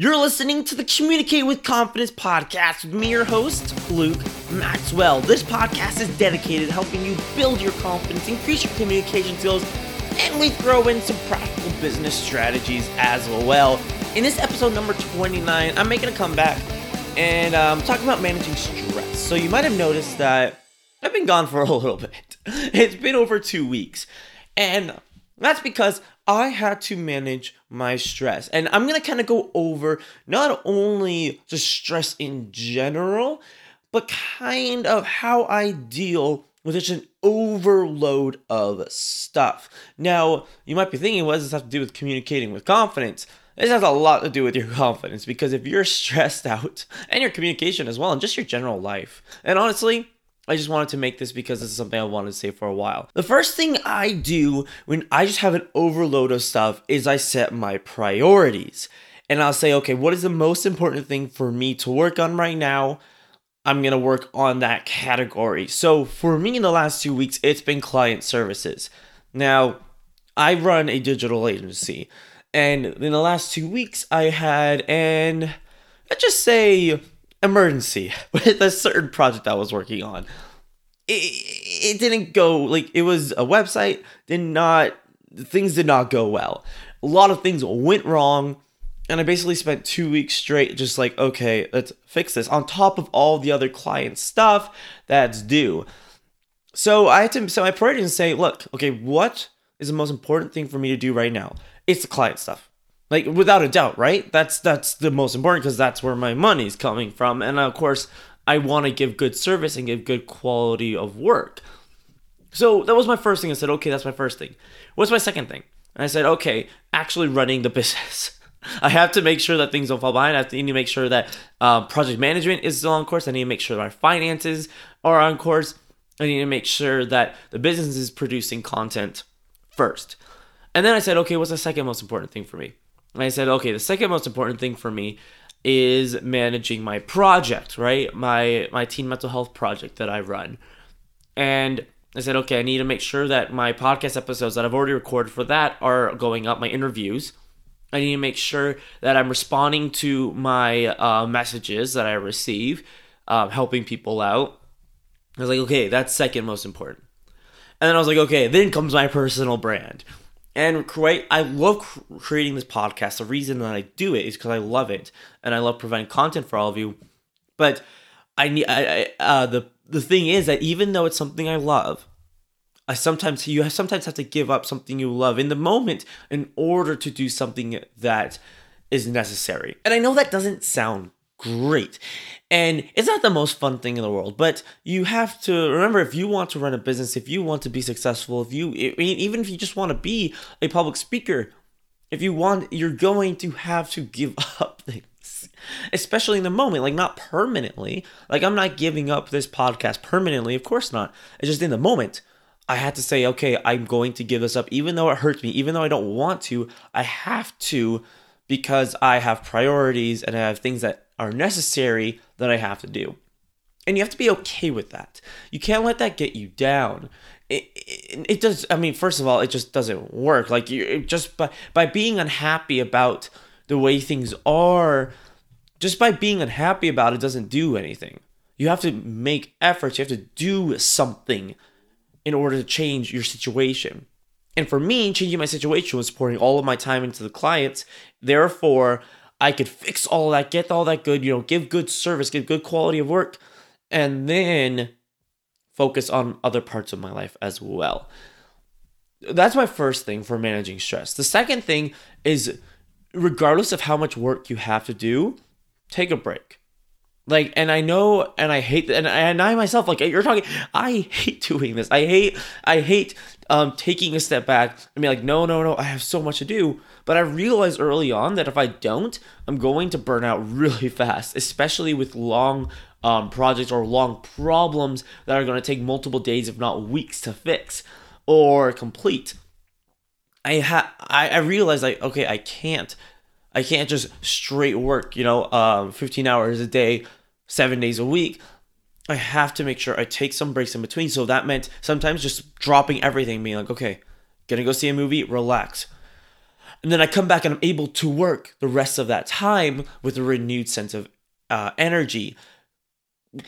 You're listening to the Communicate with Confidence podcast with me, your host, Luke Maxwell. This podcast is dedicated to helping you build your confidence, increase your communication skills, and we throw in some practical business strategies as well. In this episode number 29, I'm making a comeback and I'm um, talking about managing stress. So you might have noticed that I've been gone for a little bit. It's been over two weeks. And that's because I had to manage my stress. And I'm going to kind of go over not only just stress in general, but kind of how I deal with such an overload of stuff. Now, you might be thinking, what does this have to do with communicating with confidence? This has a lot to do with your confidence because if you're stressed out and your communication as well, and just your general life, and honestly, I just wanted to make this because this is something I wanted to say for a while. The first thing I do when I just have an overload of stuff is I set my priorities. And I'll say, okay, what is the most important thing for me to work on right now? I'm going to work on that category. So for me in the last two weeks, it's been client services. Now, I run a digital agency. And in the last two weeks, I had an, let's just say, emergency with a certain project I was working on. It, it didn't go like it was a website, did not, things did not go well. A lot of things went wrong. And I basically spent two weeks straight just like, okay, let's fix this on top of all the other client stuff that's due. So I had to set my priorities and say, look, okay, what is the most important thing for me to do right now? It's the client stuff like without a doubt right that's that's the most important because that's where my money's coming from and of course i want to give good service and give good quality of work so that was my first thing i said okay that's my first thing what's my second thing and i said okay actually running the business I have to make sure that things don't fall behind. I need to make sure that uh, project management is still on course. I need to make sure that my finances are on course. I need to make sure that the business is producing content first. And then I said, okay, what's the second most important thing for me? And I said, okay, the second most important thing for me is managing my project, right? My my teen mental health project that I run. And I said, okay, I need to make sure that my podcast episodes that I've already recorded for that are going up, my interviews. I need to make sure that I'm responding to my uh, messages that I receive, um, helping people out. I was like, okay, that's second most important. And then I was like, okay, then comes my personal brand, and create i love creating this podcast. The reason that i do it is because i love it and i love providing content for all of you. But i need I, I uh, the the thing is that even though it's something i love i sometimes you sometimes have to give up something you love in the moment in order to do something that is necessary. And i know that doesn't sound great. And it's not the most fun thing in the world, but you have to remember if you want to run a business, if you want to be successful, if you even if you just want to be a public speaker, if you want, you're going to have to give up things, especially in the moment, like not permanently. Like I'm not giving up this podcast permanently, of course not. It's just in the moment. I had to say, okay, I'm going to give this up, even though it hurts me, even though I don't want to. I have to because I have priorities and I have things that are necessary that I have to do. And you have to be okay with that. You can't let that get you down. It, it, it does, I mean, first of all, it just doesn't work. Like, you just by, by being unhappy about the way things are, just by being unhappy about it doesn't do anything. You have to make efforts, you have to do something in order to change your situation. And for me, changing my situation was pouring all of my time into the clients. Therefore, I could fix all that, get all that good, you know, give good service, give good quality of work, and then focus on other parts of my life as well. That's my first thing for managing stress. The second thing is regardless of how much work you have to do, take a break. Like, and I know, and I hate, and I, and I myself, like you're talking, I hate doing this. I hate, I hate um, taking a step back i mean like, no, no, no, I have so much to do. But I realized early on that if I don't, I'm going to burn out really fast, especially with long um, projects or long problems that are going to take multiple days, if not weeks, to fix or complete. I ha- I, I realized like, okay, I can't, I can't just straight work, you know, um, 15 hours a day, seven days a week. I have to make sure I take some breaks in between. So that meant sometimes just dropping everything, being like, okay, gonna go see a movie, relax. And then I come back and I'm able to work the rest of that time with a renewed sense of uh, energy.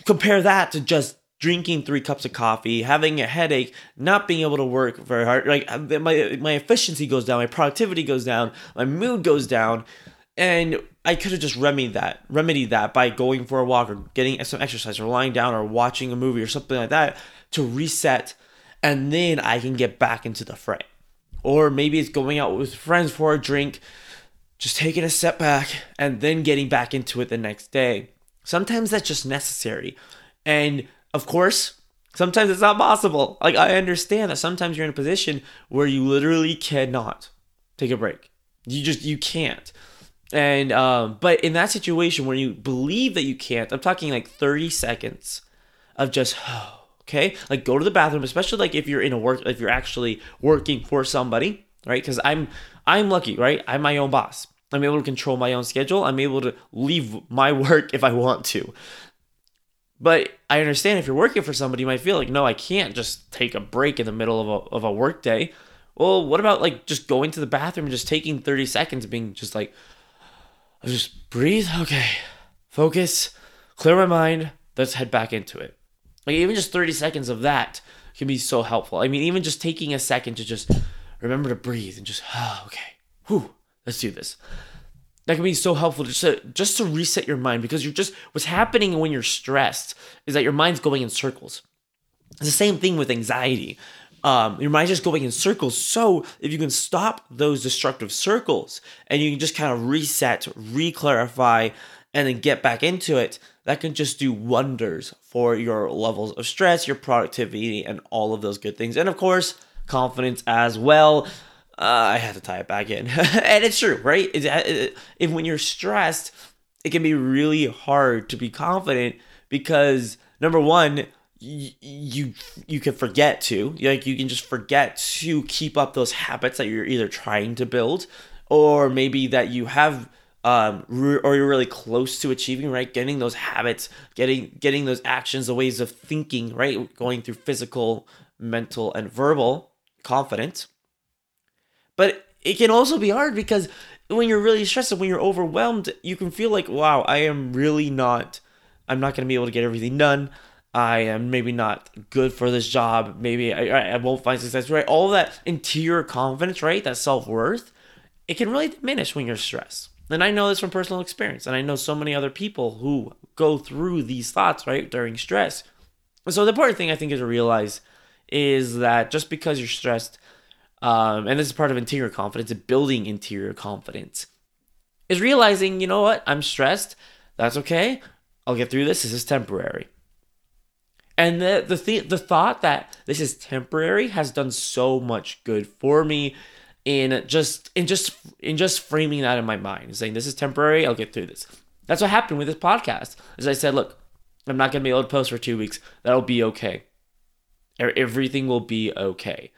Compare that to just drinking three cups of coffee, having a headache, not being able to work very hard. Like my my efficiency goes down, my productivity goes down, my mood goes down, and I could have just remedied that, remedied that by going for a walk or getting some exercise or lying down or watching a movie or something like that to reset, and then I can get back into the fray. Or maybe it's going out with friends for a drink, just taking a step back and then getting back into it the next day. Sometimes that's just necessary. And of course, sometimes it's not possible. Like, I understand that sometimes you're in a position where you literally cannot take a break. You just, you can't. And, um, but in that situation where you believe that you can't, I'm talking like 30 seconds of just, okay, like go to the bathroom, especially like if you're in a work, if you're actually working for somebody, right? Because I'm, I'm lucky, right? I'm my own boss. I'm able to control my own schedule. I'm able to leave my work if I want to. But I understand if you're working for somebody, you might feel like, no, I can't just take a break in the middle of a, of a work day. Well, what about like just going to the bathroom and just taking 30 seconds, being just like, just breathe, okay, focus, clear my mind, let's head back into it. Like even just 30 seconds of that can be so helpful. I mean, even just taking a second to just remember to breathe and just, oh, okay, whew, let's do this that can be so helpful just to just to reset your mind because you're just what's happening when you're stressed is that your mind's going in circles. It's the same thing with anxiety. Um, your mind's just going in circles. So if you can stop those destructive circles and you can just kind of reset, re-clarify, and then get back into it, that can just do wonders for your levels of stress, your productivity, and all of those good things. And of course, confidence as well uh, I had to tie it back in. and it's true, right? Uh, it, if when you're stressed, it can be really hard to be confident because number one, you, you you can forget to like you can just forget to keep up those habits that you're either trying to build or maybe that you have um re- or you're really close to achieving right getting those habits getting getting those actions the ways of thinking right going through physical mental and verbal confidence but it can also be hard because when you're really stressed and when you're overwhelmed, you can feel like, wow, I am really not, I'm not going to be able to get everything done. I am maybe not good for this job. Maybe I, I won't find success, right? All that interior confidence, right? That self worth, it can really diminish when you're stressed. And I know this from personal experience. And I know so many other people who go through these thoughts, right, during stress. So the important thing I think is to realize is that just because you're stressed um, and this is part of interior confidence, building interior confidence, is realizing, you know what, I'm stressed. That's okay. I'll get through this. This is temporary. And the the th- the thought that this is temporary has done so much good for me in just in just in just framing that in my mind, saying this is temporary. I'll get through this. That's what happened with this podcast. As I said, look, I'm not gonna be able to post for two weeks. That'll be okay. Everything will be okay.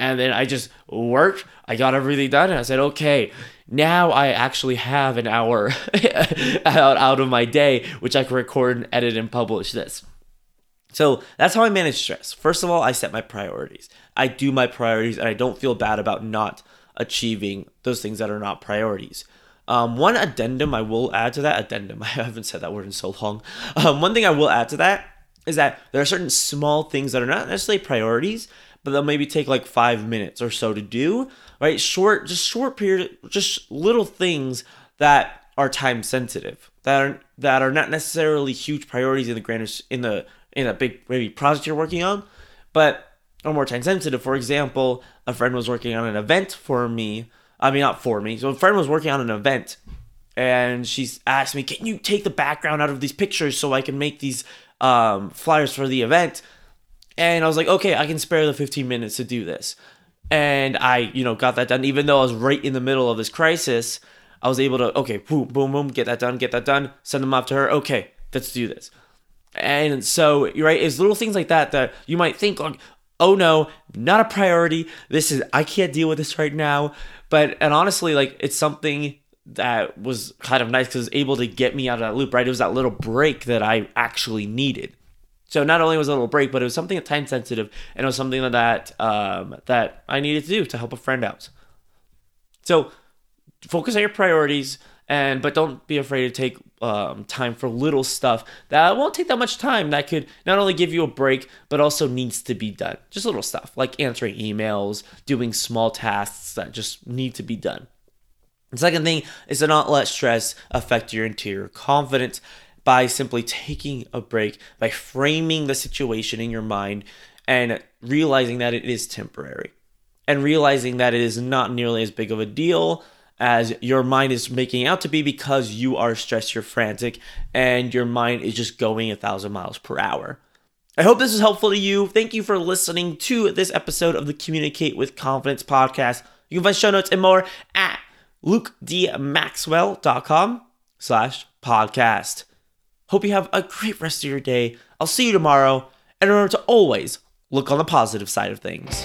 And then I just worked. I got everything done. And I said, okay, now I actually have an hour out, out of my day, which I can record and edit and publish this. So that's how I manage stress. First of all, I set my priorities. I do my priorities and I don't feel bad about not achieving those things that are not priorities. Um, one addendum I will add to that addendum, I haven't said that word in so long. Um, one thing I will add to that is that there are certain small things that are not necessarily priorities, but they'll maybe take like five minutes or so to do, right? Short, just short period, just little things that are time sensitive, that are that are not necessarily huge priorities in the grander in the in a big maybe project you're working on, but are more time sensitive. For example, a friend was working on an event for me. I mean, not for me. So a friend was working on an event, and she's asked me, "Can you take the background out of these pictures so I can make these um, flyers for the event?" And I was like, okay, I can spare the 15 minutes to do this. And I, you know, got that done. Even though I was right in the middle of this crisis, I was able to, okay, boom, boom, boom, get that done, get that done, send them off to her. Okay, let's do this. And so, right, it's little things like that that you might think, like, oh no, not a priority. This is, I can't deal with this right now. But, and honestly, like, it's something that was kind of nice because it was able to get me out of that loop, right? It was that little break that I actually needed. So not only was it a little break, but it was something time sensitive, and it was something that um, that I needed to do to help a friend out. So focus on your priorities and but don't be afraid to take um, time for little stuff that won't take that much time that could not only give you a break but also needs to be done. Just little stuff like answering emails doing small tasks that just need to be done. The second thing is to not let stress affect your interior confidence by simply taking a break by framing the situation in your mind and realizing that it is temporary and realizing that it is not nearly as big of a deal as your mind is making out to be because you are stressed, you're frantic, and your mind is just going a thousand miles per hour. I hope this is helpful to you. Thank you for listening to this episode of the Communicate with Confidence podcast. You can find show notes and more at lukedmaxwell.com slash podcast. Hope you have a great rest of your day. I'll see you tomorrow. And remember to always look on the positive side of things.